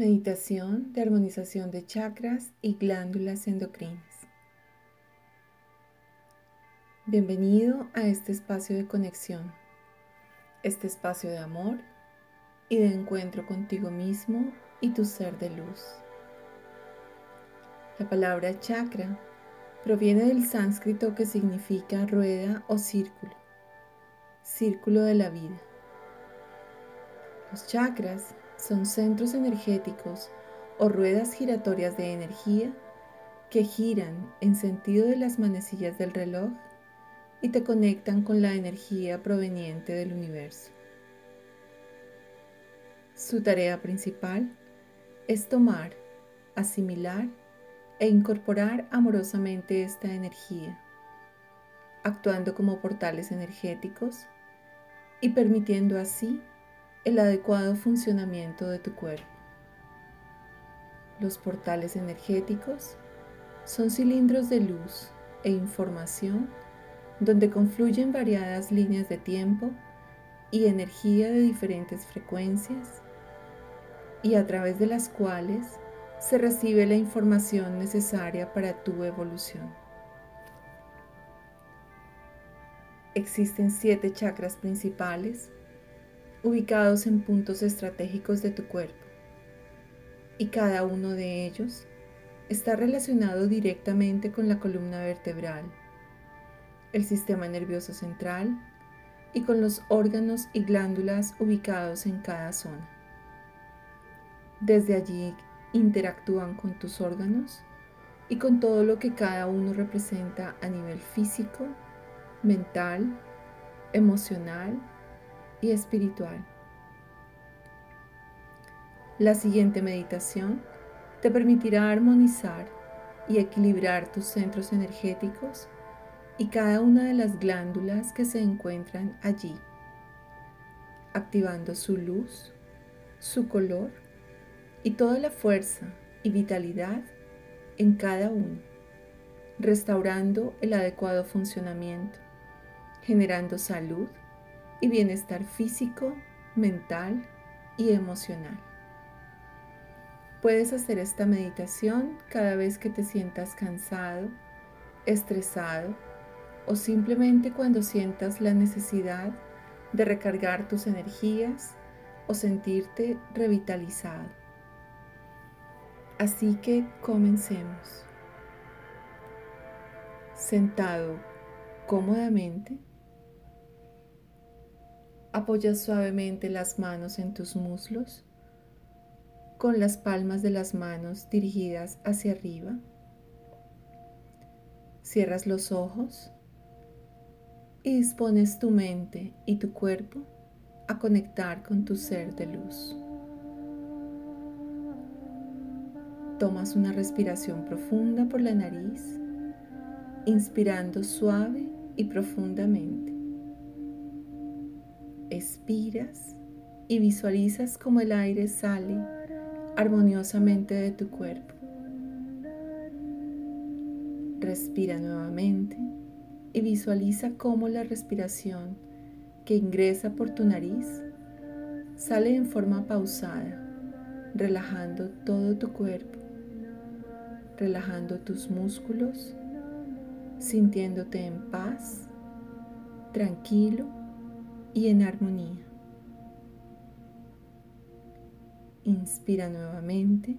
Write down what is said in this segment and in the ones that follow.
Meditación de armonización de chakras y glándulas endocrinas. Bienvenido a este espacio de conexión, este espacio de amor y de encuentro contigo mismo y tu ser de luz. La palabra chakra proviene del sánscrito que significa rueda o círculo, círculo de la vida. Los chakras son centros energéticos o ruedas giratorias de energía que giran en sentido de las manecillas del reloj y te conectan con la energía proveniente del universo. Su tarea principal es tomar, asimilar e incorporar amorosamente esta energía, actuando como portales energéticos y permitiendo así el adecuado funcionamiento de tu cuerpo. Los portales energéticos son cilindros de luz e información donde confluyen variadas líneas de tiempo y energía de diferentes frecuencias y a través de las cuales se recibe la información necesaria para tu evolución. Existen siete chakras principales ubicados en puntos estratégicos de tu cuerpo, y cada uno de ellos está relacionado directamente con la columna vertebral, el sistema nervioso central y con los órganos y glándulas ubicados en cada zona. Desde allí interactúan con tus órganos y con todo lo que cada uno representa a nivel físico, mental, emocional y espiritual. La siguiente meditación te permitirá armonizar y equilibrar tus centros energéticos y cada una de las glándulas que se encuentran allí, activando su luz, su color y toda la fuerza y vitalidad en cada uno, restaurando el adecuado funcionamiento, generando salud y bienestar físico, mental y emocional. Puedes hacer esta meditación cada vez que te sientas cansado, estresado o simplemente cuando sientas la necesidad de recargar tus energías o sentirte revitalizado. Así que comencemos. Sentado cómodamente, Apoya suavemente las manos en tus muslos con las palmas de las manos dirigidas hacia arriba. Cierras los ojos y dispones tu mente y tu cuerpo a conectar con tu ser de luz. Tomas una respiración profunda por la nariz, inspirando suave y profundamente expiras y visualizas como el aire sale armoniosamente de tu cuerpo. Respira nuevamente y visualiza cómo la respiración que ingresa por tu nariz sale en forma pausada, relajando todo tu cuerpo, relajando tus músculos, sintiéndote en paz, tranquilo y en armonía. Inspira nuevamente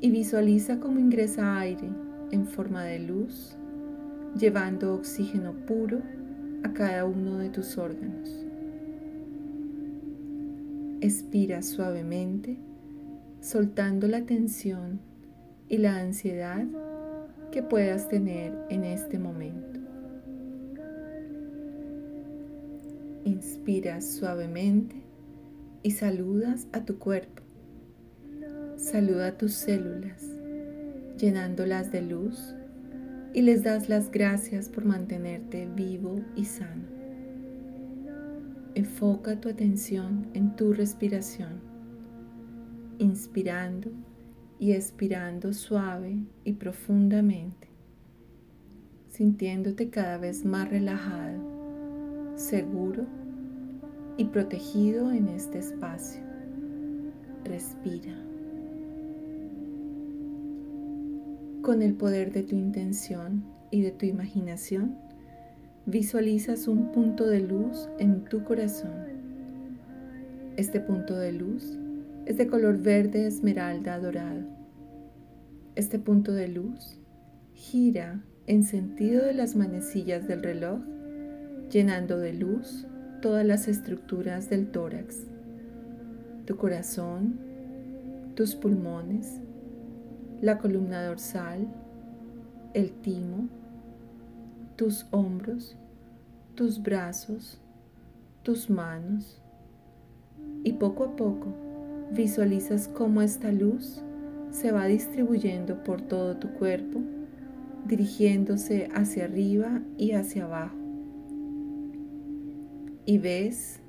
y visualiza cómo ingresa aire en forma de luz, llevando oxígeno puro a cada uno de tus órganos. Expira suavemente, soltando la tensión y la ansiedad que puedas tener en este momento. Inspiras suavemente y saludas a tu cuerpo. Saluda a tus células, llenándolas de luz y les das las gracias por mantenerte vivo y sano. Enfoca tu atención en tu respiración, inspirando y expirando suave y profundamente, sintiéndote cada vez más relajado seguro y protegido en este espacio. Respira. Con el poder de tu intención y de tu imaginación, visualizas un punto de luz en tu corazón. Este punto de luz es de color verde esmeralda dorado. Este punto de luz gira en sentido de las manecillas del reloj llenando de luz todas las estructuras del tórax, tu corazón, tus pulmones, la columna dorsal, el timo, tus hombros, tus brazos, tus manos y poco a poco visualizas cómo esta luz se va distribuyendo por todo tu cuerpo, dirigiéndose hacia arriba y hacia abajo. Y ves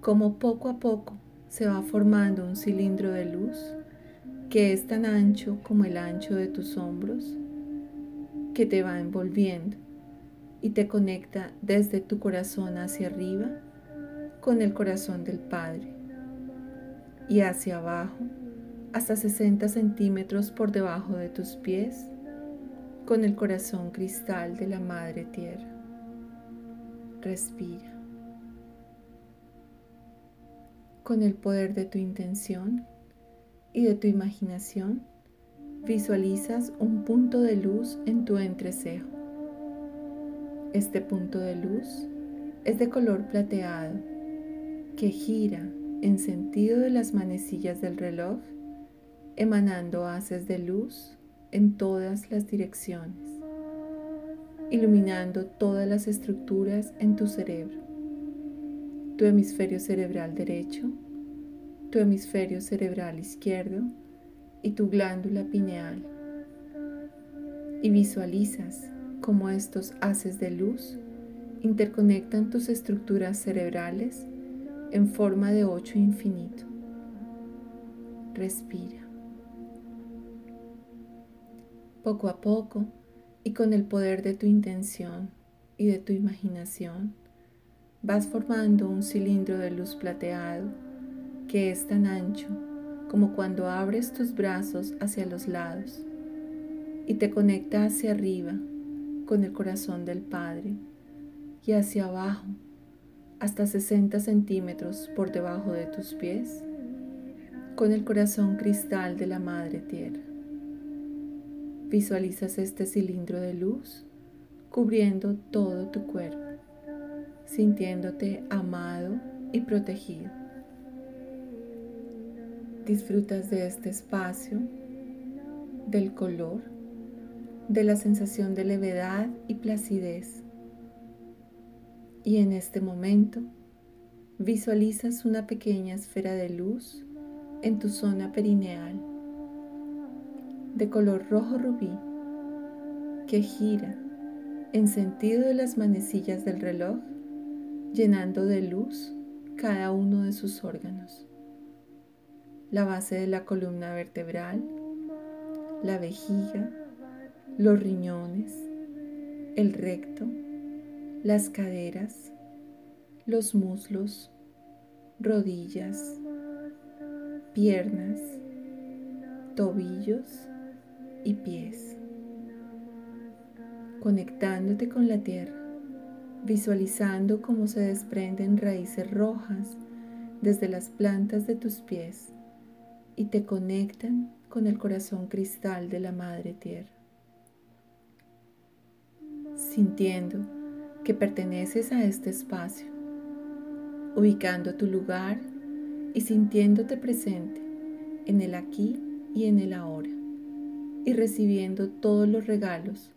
cómo poco a poco se va formando un cilindro de luz que es tan ancho como el ancho de tus hombros, que te va envolviendo y te conecta desde tu corazón hacia arriba con el corazón del Padre y hacia abajo hasta 60 centímetros por debajo de tus pies con el corazón cristal de la Madre Tierra. Respira. Con el poder de tu intención, y de tu imaginación visualizas un punto de luz en tu entrecejo. Este punto de luz es de color plateado que gira en sentido de las manecillas del reloj, emanando haces de luz en todas las direcciones, iluminando todas las estructuras en tu cerebro, tu hemisferio cerebral derecho, tu hemisferio cerebral izquierdo y tu glándula pineal. Y visualizas cómo estos haces de luz interconectan tus estructuras cerebrales en forma de ocho infinito. Respira. Poco a poco y con el poder de tu intención y de tu imaginación, vas formando un cilindro de luz plateado que es tan ancho como cuando abres tus brazos hacia los lados y te conecta hacia arriba con el corazón del Padre y hacia abajo hasta 60 centímetros por debajo de tus pies con el corazón cristal de la Madre Tierra. Visualizas este cilindro de luz cubriendo todo tu cuerpo, sintiéndote amado y protegido. Disfrutas de este espacio, del color, de la sensación de levedad y placidez. Y en este momento visualizas una pequeña esfera de luz en tu zona perineal, de color rojo rubí, que gira en sentido de las manecillas del reloj, llenando de luz cada uno de sus órganos la base de la columna vertebral, la vejiga, los riñones, el recto, las caderas, los muslos, rodillas, piernas, tobillos y pies. Conectándote con la tierra, visualizando cómo se desprenden raíces rojas desde las plantas de tus pies y te conectan con el corazón cristal de la Madre Tierra. Sintiendo que perteneces a este espacio, ubicando tu lugar y sintiéndote presente en el aquí y en el ahora, y recibiendo todos los regalos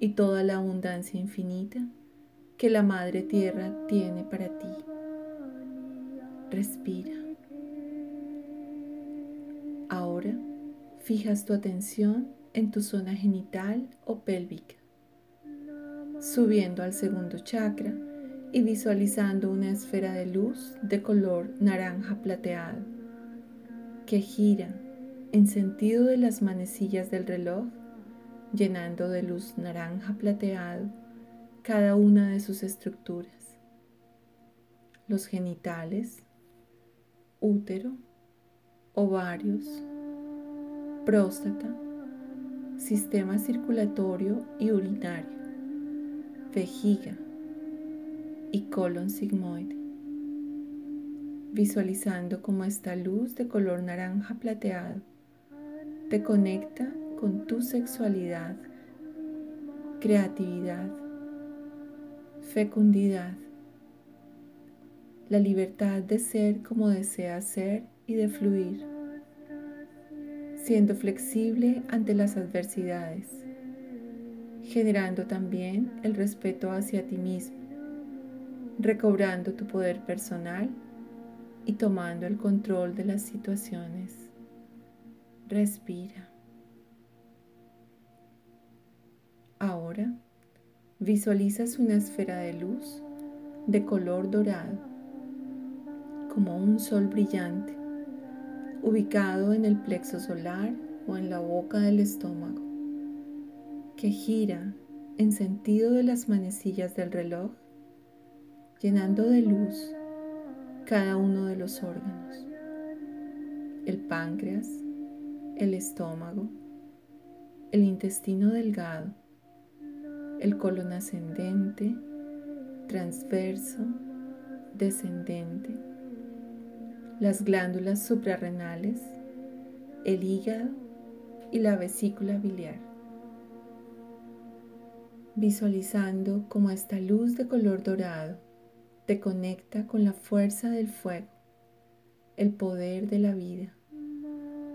y toda la abundancia infinita que la Madre Tierra tiene para ti. Respira. Ahora fijas tu atención en tu zona genital o pélvica, subiendo al segundo chakra y visualizando una esfera de luz de color naranja plateado que gira en sentido de las manecillas del reloj, llenando de luz naranja plateado cada una de sus estructuras, los genitales, útero, ovarios, próstata, sistema circulatorio y urinario, vejiga y colon sigmoide, visualizando como esta luz de color naranja plateado te conecta con tu sexualidad, creatividad, fecundidad, la libertad de ser como deseas ser y de fluir, siendo flexible ante las adversidades, generando también el respeto hacia ti mismo, recobrando tu poder personal y tomando el control de las situaciones. Respira. Ahora visualizas una esfera de luz de color dorado, como un sol brillante, ubicado en el plexo solar o en la boca del estómago, que gira en sentido de las manecillas del reloj, llenando de luz cada uno de los órganos, el páncreas, el estómago, el intestino delgado, el colon ascendente, transverso, descendente, las glándulas suprarrenales, el hígado y la vesícula biliar. Visualizando cómo esta luz de color dorado te conecta con la fuerza del fuego, el poder de la vida,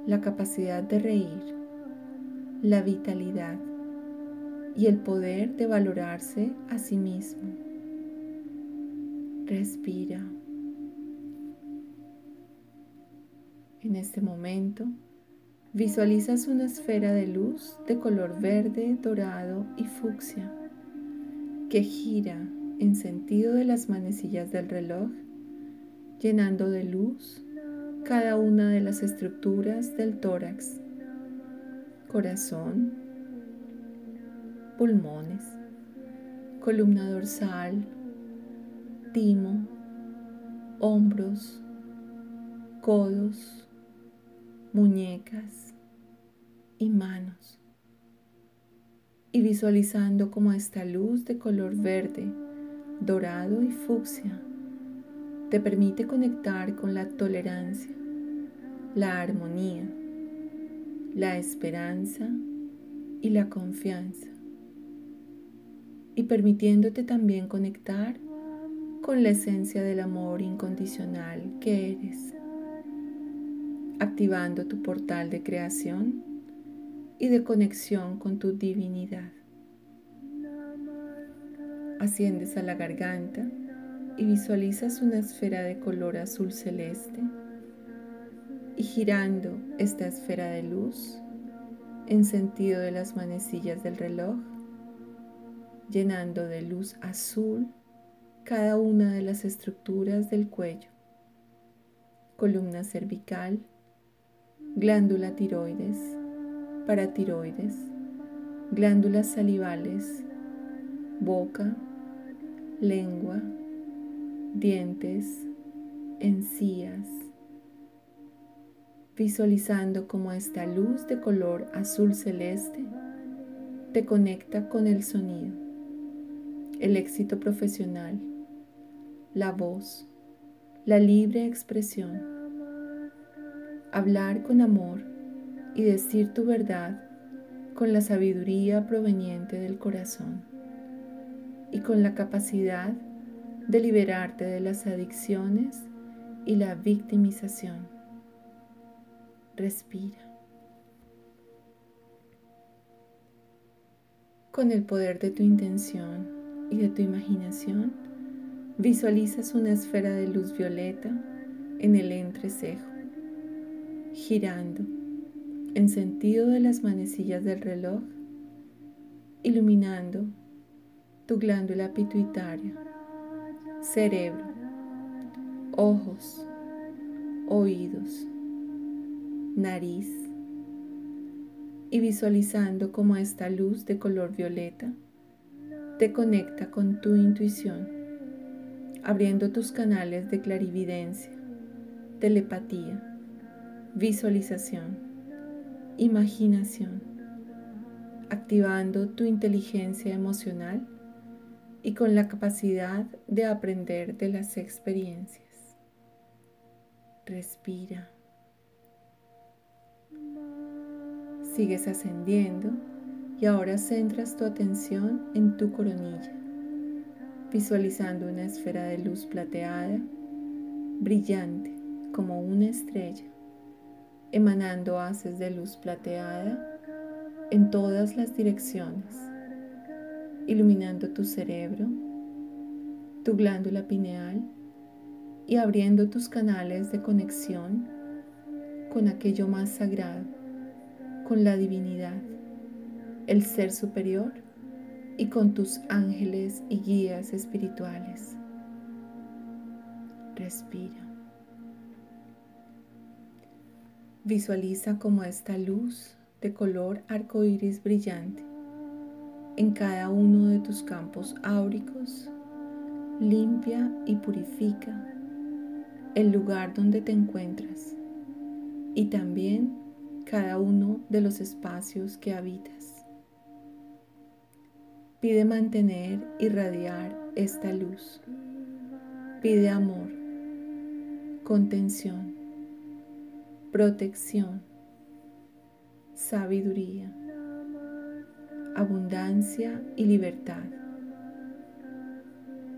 la capacidad de reír, la vitalidad y el poder de valorarse a sí mismo. Respira. En este momento, visualizas una esfera de luz de color verde, dorado y fucsia que gira en sentido de las manecillas del reloj, llenando de luz cada una de las estructuras del tórax, corazón, pulmones, columna dorsal, timo, hombros, codos, muñecas y manos. Y visualizando como esta luz de color verde, dorado y fucsia te permite conectar con la tolerancia, la armonía, la esperanza y la confianza y permitiéndote también conectar con la esencia del amor incondicional que eres, activando tu portal de creación y de conexión con tu divinidad. Asciendes a la garganta y visualizas una esfera de color azul celeste y girando esta esfera de luz en sentido de las manecillas del reloj, llenando de luz azul cada una de las estructuras del cuello, columna cervical, glándula tiroides, paratiroides, glándulas salivales, boca, lengua, dientes, encías, visualizando como esta luz de color azul celeste te conecta con el sonido el éxito profesional, la voz, la libre expresión, hablar con amor y decir tu verdad con la sabiduría proveniente del corazón y con la capacidad de liberarte de las adicciones y la victimización. Respira. Con el poder de tu intención, de tu imaginación visualizas una esfera de luz violeta en el entrecejo, girando en sentido de las manecillas del reloj, iluminando tu glándula pituitaria, cerebro, ojos, oídos, nariz y visualizando como esta luz de color violeta te conecta con tu intuición, abriendo tus canales de clarividencia, telepatía, visualización, imaginación activando tu inteligencia emocional y con la capacidad de aprender de las experiencias. Respira. Sigues ascendiendo y ahora centras tu atención en tu coronilla, visualizando una esfera de luz plateada, brillante como una estrella, emanando haces de luz plateada en todas las direcciones, iluminando tu cerebro, tu glándula pineal y abriendo tus canales de conexión con aquello más sagrado, con la divinidad, el ser superior y con tus ángeles y guías espirituales. Respira. Visualiza como esta luz de color arcoíris brillante en cada uno de tus campos áuricos limpia y purifica el lugar donde te encuentras y también cada uno de los espacios que habitas. Pide mantener y radiar esta luz. Pide amor, contención protección, sabiduría, abundancia y libertad.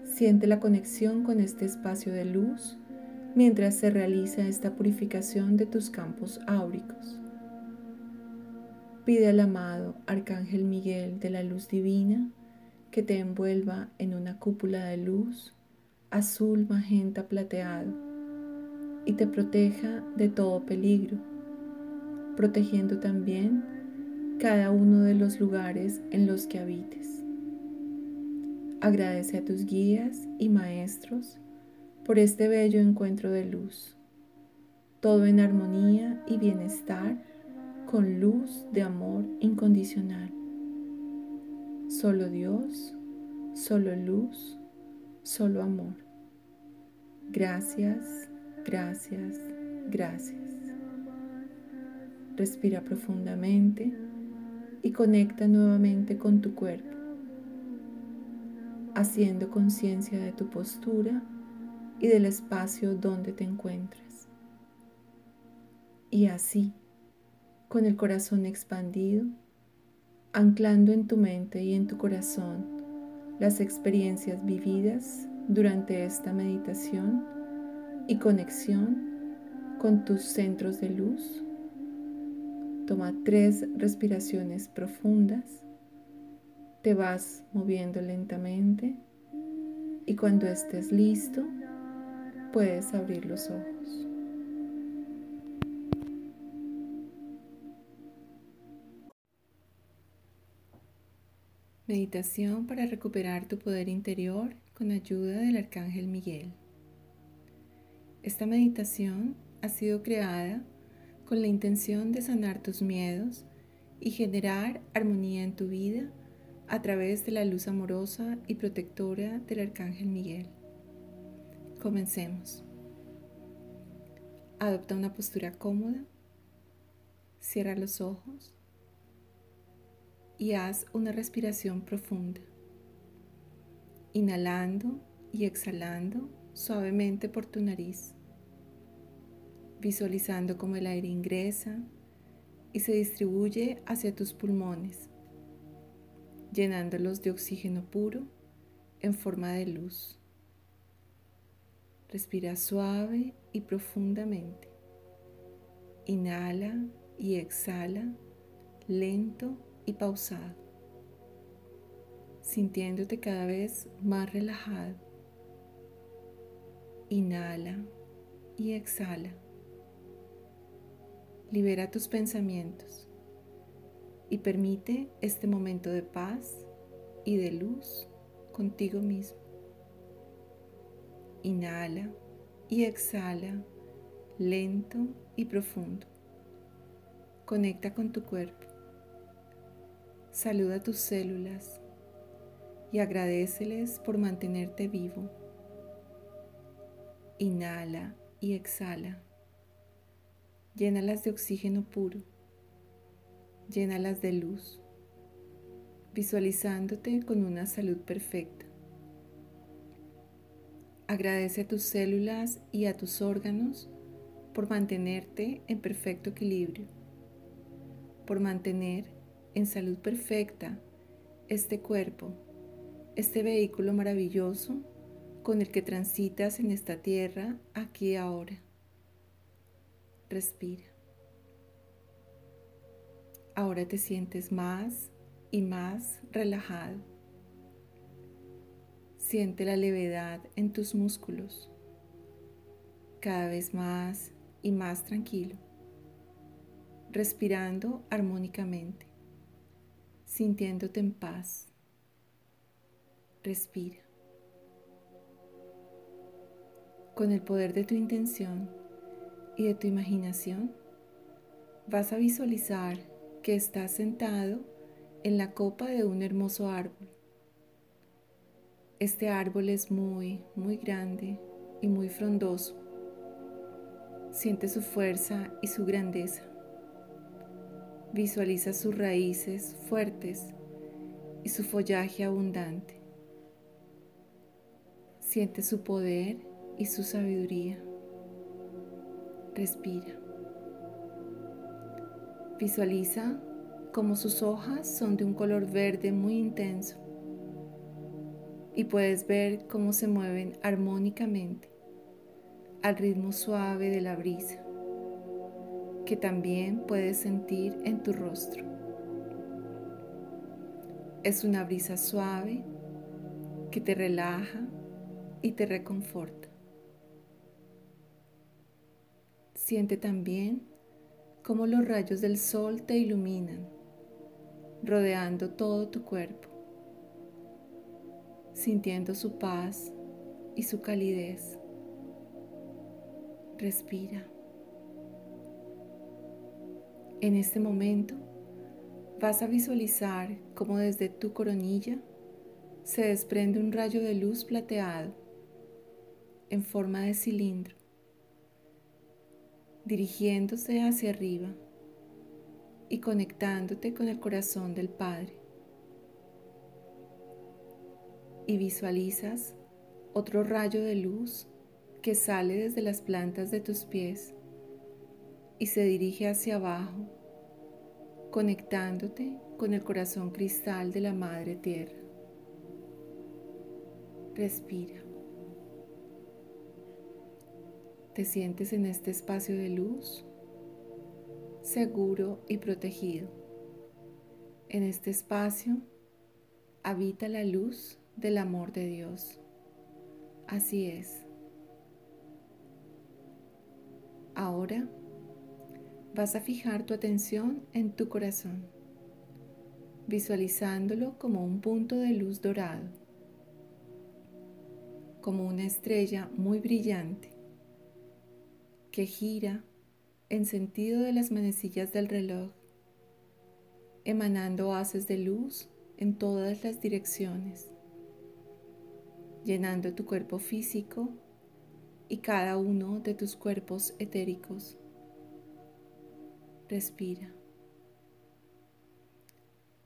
Siente la conexión con este espacio de luz mientras se realiza esta purificación de tus campos áuricos. Pide al amado Arcángel Miguel de la luz divina que te envuelva en una cúpula de luz azul magenta plateado y te proteja de todo peligro, protegiendo también cada uno de los lugares en los que habites. Agradece a tus guías y maestros por este bello encuentro de luz, todo en armonía y bienestar con luz de amor incondicional. Solo Dios, solo luz, solo amor. Gracias, Gracias, gracias. Respira profundamente y conecta nuevamente con tu cuerpo, haciendo conciencia de tu postura y del espacio donde te encuentras. Y así, con el corazón expandido, anclando en tu mente y en tu corazón las experiencias vividas durante esta meditación, y conexión con tus centros de luz. Toma tres respiraciones profundas. Te vas moviendo lentamente y cuando estés listo puedes abrir los ojos. Meditación para recuperar tu poder interior con ayuda del Arcángel Miguel. Esta meditación ha sido creada con la intención de sanar tus miedos y generar armonía en tu vida a través de la luz amorosa y protectora del Arcángel Miguel. Comencemos. Adopta una postura cómoda, cierra los ojos y haz una respiración profunda, inhalando y exhalando suavemente por tu nariz visualizando cómo el aire ingresa y se distribuye hacia tus pulmones, llenándolos de oxígeno puro en forma de luz. Respira suave y profundamente. Inhala y exhala lento y pausado, sintiéndote cada vez más relajado. Inhala y exhala libera tus pensamientos y permite este momento de paz y de luz contigo mismo. Inhala y exhala lento y profundo. Conecta con tu cuerpo. Saluda tus células y agradeceles por mantenerte vivo. Inhala y exhala Llénalas de oxígeno puro. Llénalas de luz. visualizándote con una salud perfecta. Agradece a tus células y a tus órganos por mantenerte en perfecto equilibrio, por mantener en salud perfecta este cuerpo, este vehículo maravilloso con el que transitas en esta tierra aquí y ahora. Respira. Ahora te sientes más y más relajado. Siente la levedad en tus músculos, cada vez más y más tranquilo, respirando armónicamente, sintiéndote en paz. Respira. Con el poder de tu intención y de tu imaginación, vas a visualizar que estás sentado en la copa de un hermoso árbol. Este árbol es muy, muy grande y muy frondoso. Siente su fuerza y su grandeza. Visualiza sus raíces fuertes y su follaje abundante. Siente su poder y su sabiduría. Respira. Visualiza como sus hojas son de un color verde muy intenso y puedes ver cómo se mueven armónicamente al ritmo suave de la brisa que también puedes sentir en tu rostro. Es una brisa suave que te relaja y te reconforta. Siente también cómo los rayos del sol te iluminan rodeando todo tu cuerpo, sintiendo su paz y su calidez. Respira. En este momento vas a visualizar cómo desde tu coronilla se desprende un rayo de luz plateado en forma de cilindro, dirigiéndose hacia arriba y conectándote con el corazón del Padre. Y visualizas otro rayo de luz que sale desde las plantas de tus pies y se dirige hacia abajo, conectándote con el corazón cristal de la Madre Tierra. Respira. ¿Te sientes en este espacio de luz? seguro y protegido. En este espacio habita la luz del amor de Dios. Así es. Ahora vas a fijar tu atención en tu corazón, visualizándolo como un punto de luz dorado, como una estrella muy brillante que gira en sentido de las manecillas del reloj, emanando haces de luz en todas las direcciones, llenando tu cuerpo físico y cada uno de tus cuerpos etéricos. Respira.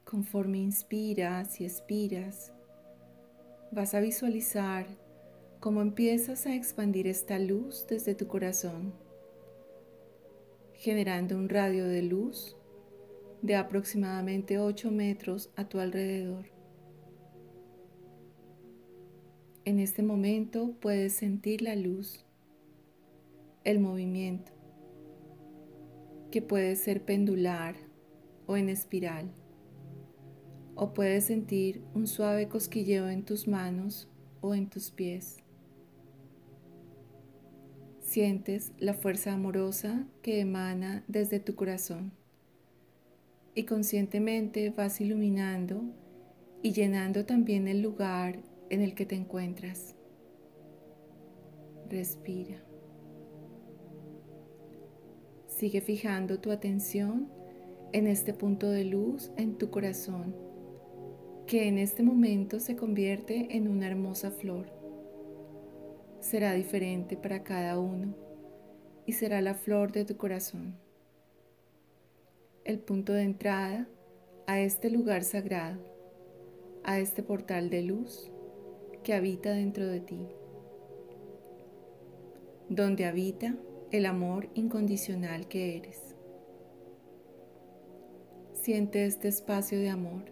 Conforme inspiras y expiras, vas a visualizar cómo empiezas a expandir esta luz desde tu corazón generando un radio de luz de aproximadamente 8 metros a tu alrededor. En este momento puedes sentir la luz, el movimiento, que puede ser pendular o en espiral, o puedes sentir un suave cosquilleo en tus manos o en tus pies. Sientes la fuerza amorosa que emana desde tu corazón y conscientemente vas iluminando y llenando también el lugar en el que te encuentras. Respira. Sigue fijando tu atención en este punto de luz en tu corazón, que en este momento se convierte en una hermosa flor será diferente para cada uno y será la flor de tu corazón. El punto de entrada a este lugar sagrado a este portal de luz que habita dentro de ti, donde habita el amor incondicional que eres. Siente este espacio de amor,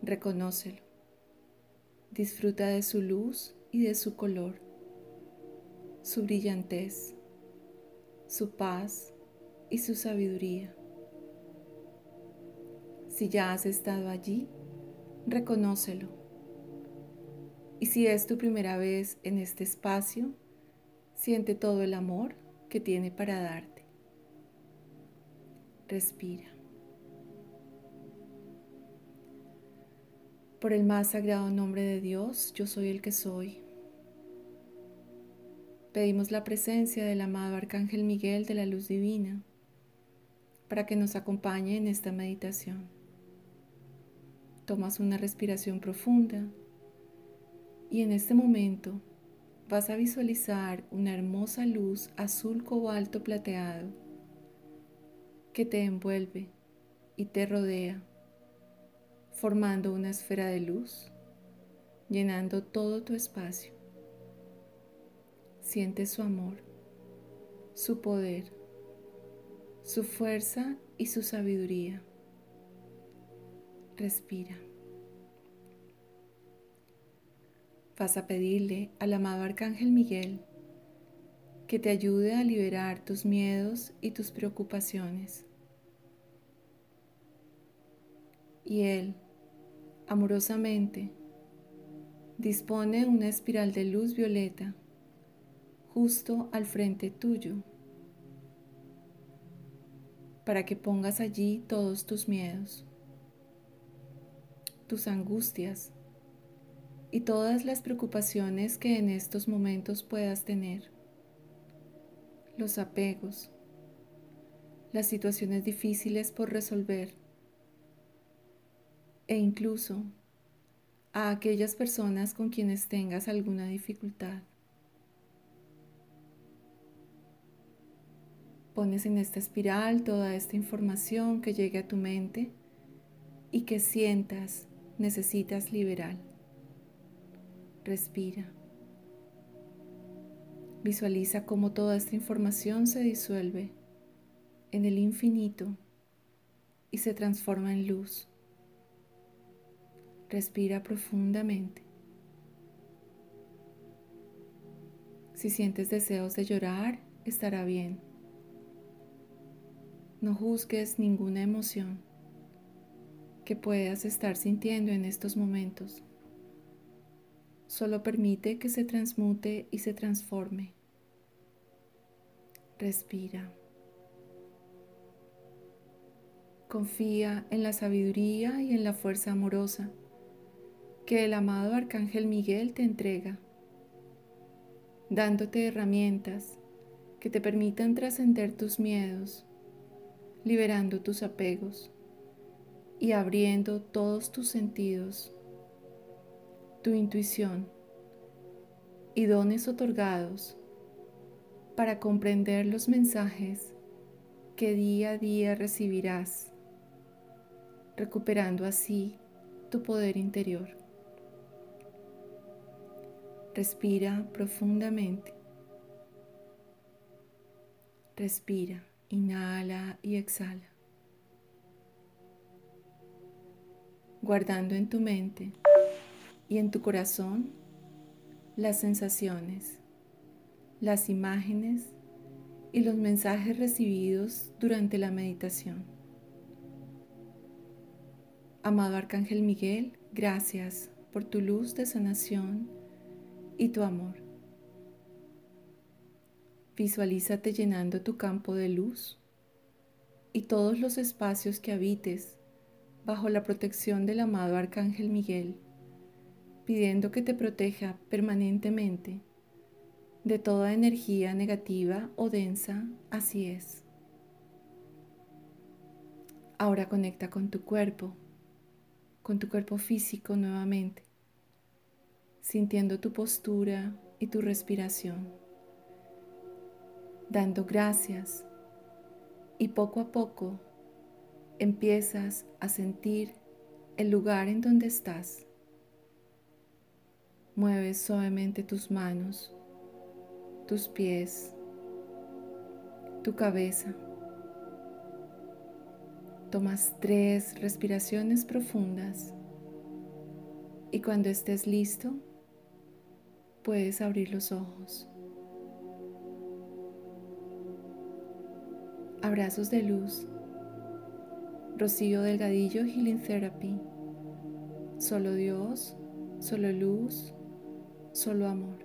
reconócelo, disfruta de su luz y de su color, su brillantez, su paz y su sabiduría. Si ya has estado allí, reconócelo. Y si es tu primera vez en este espacio, siente todo el amor que tiene para darte. Respira. Por el más sagrado nombre de Dios, yo soy el que soy. Pedimos la presencia del amado Arcángel Miguel de la Luz Divina para que nos acompañe en esta meditación. Tomas una respiración profunda y en este momento vas a visualizar una hermosa luz azul cobalto plateado que te envuelve y te rodea, formando una esfera de luz, llenando todo tu espacio. Siente su amor, su poder, su fuerza y su sabiduría. Respira. Vas a pedirle al amado Arcángel Miguel que te ayude a liberar tus miedos y tus preocupaciones. Y Él, amorosamente, dispone una espiral de luz violeta justo al frente tuyo para que pongas allí todos tus miedos tus angustias y todas las preocupaciones que en estos momentos puedas tener, los apegos, las situaciones difíciles por resolver e incluso a aquellas personas con quienes tengas alguna dificultad. Pones en esta espiral toda esta información que llegue a tu mente y que sientas necesitas liberar. Respira. Visualiza cómo toda esta información se disuelve en el infinito y se transforma en luz. Respira profundamente. Si sientes deseos de llorar, estará bien. No juzgues ninguna emoción que puedas estar sintiendo en estos momentos. Solo permite que se transmute y se transforme. Respira. Confía en la sabiduría y en la fuerza amorosa que el amado Arcángel Miguel te entrega, dándote herramientas que te permitan trascender tus miedos, liberando tus apegos y abriendo todos tus sentidos, tu intuición y dones otorgados para comprender los mensajes que día a día recibirás, recuperando así tu poder interior. Respira profundamente. Respira, inhala y exhala. guardando en tu mente y en tu corazón las sensaciones, las imágenes y los mensajes recibidos durante la meditación. Amado Arcángel Miguel, gracias por tu luz de sanación y tu amor. Visualízate llenando tu campo de luz y todos los espacios que habites bajo la protección del amado Arcángel Miguel, pidiendo que te proteja permanentemente de toda energía negativa o densa, así es. Ahora conecta con tu cuerpo, con tu cuerpo físico nuevamente, sintiendo tu postura y tu respiración, dando gracias y poco a poco empiezas a sentir el lugar en donde estás. Mueves suavemente tus manos, tus pies, tu cabeza. Tomas tres respiraciones profundas y cuando estés listo, puedes abrir los ojos. Abrazos de luz. Rocío Delgadillo Healing Therapy. Solo Dios, solo luz, solo amor.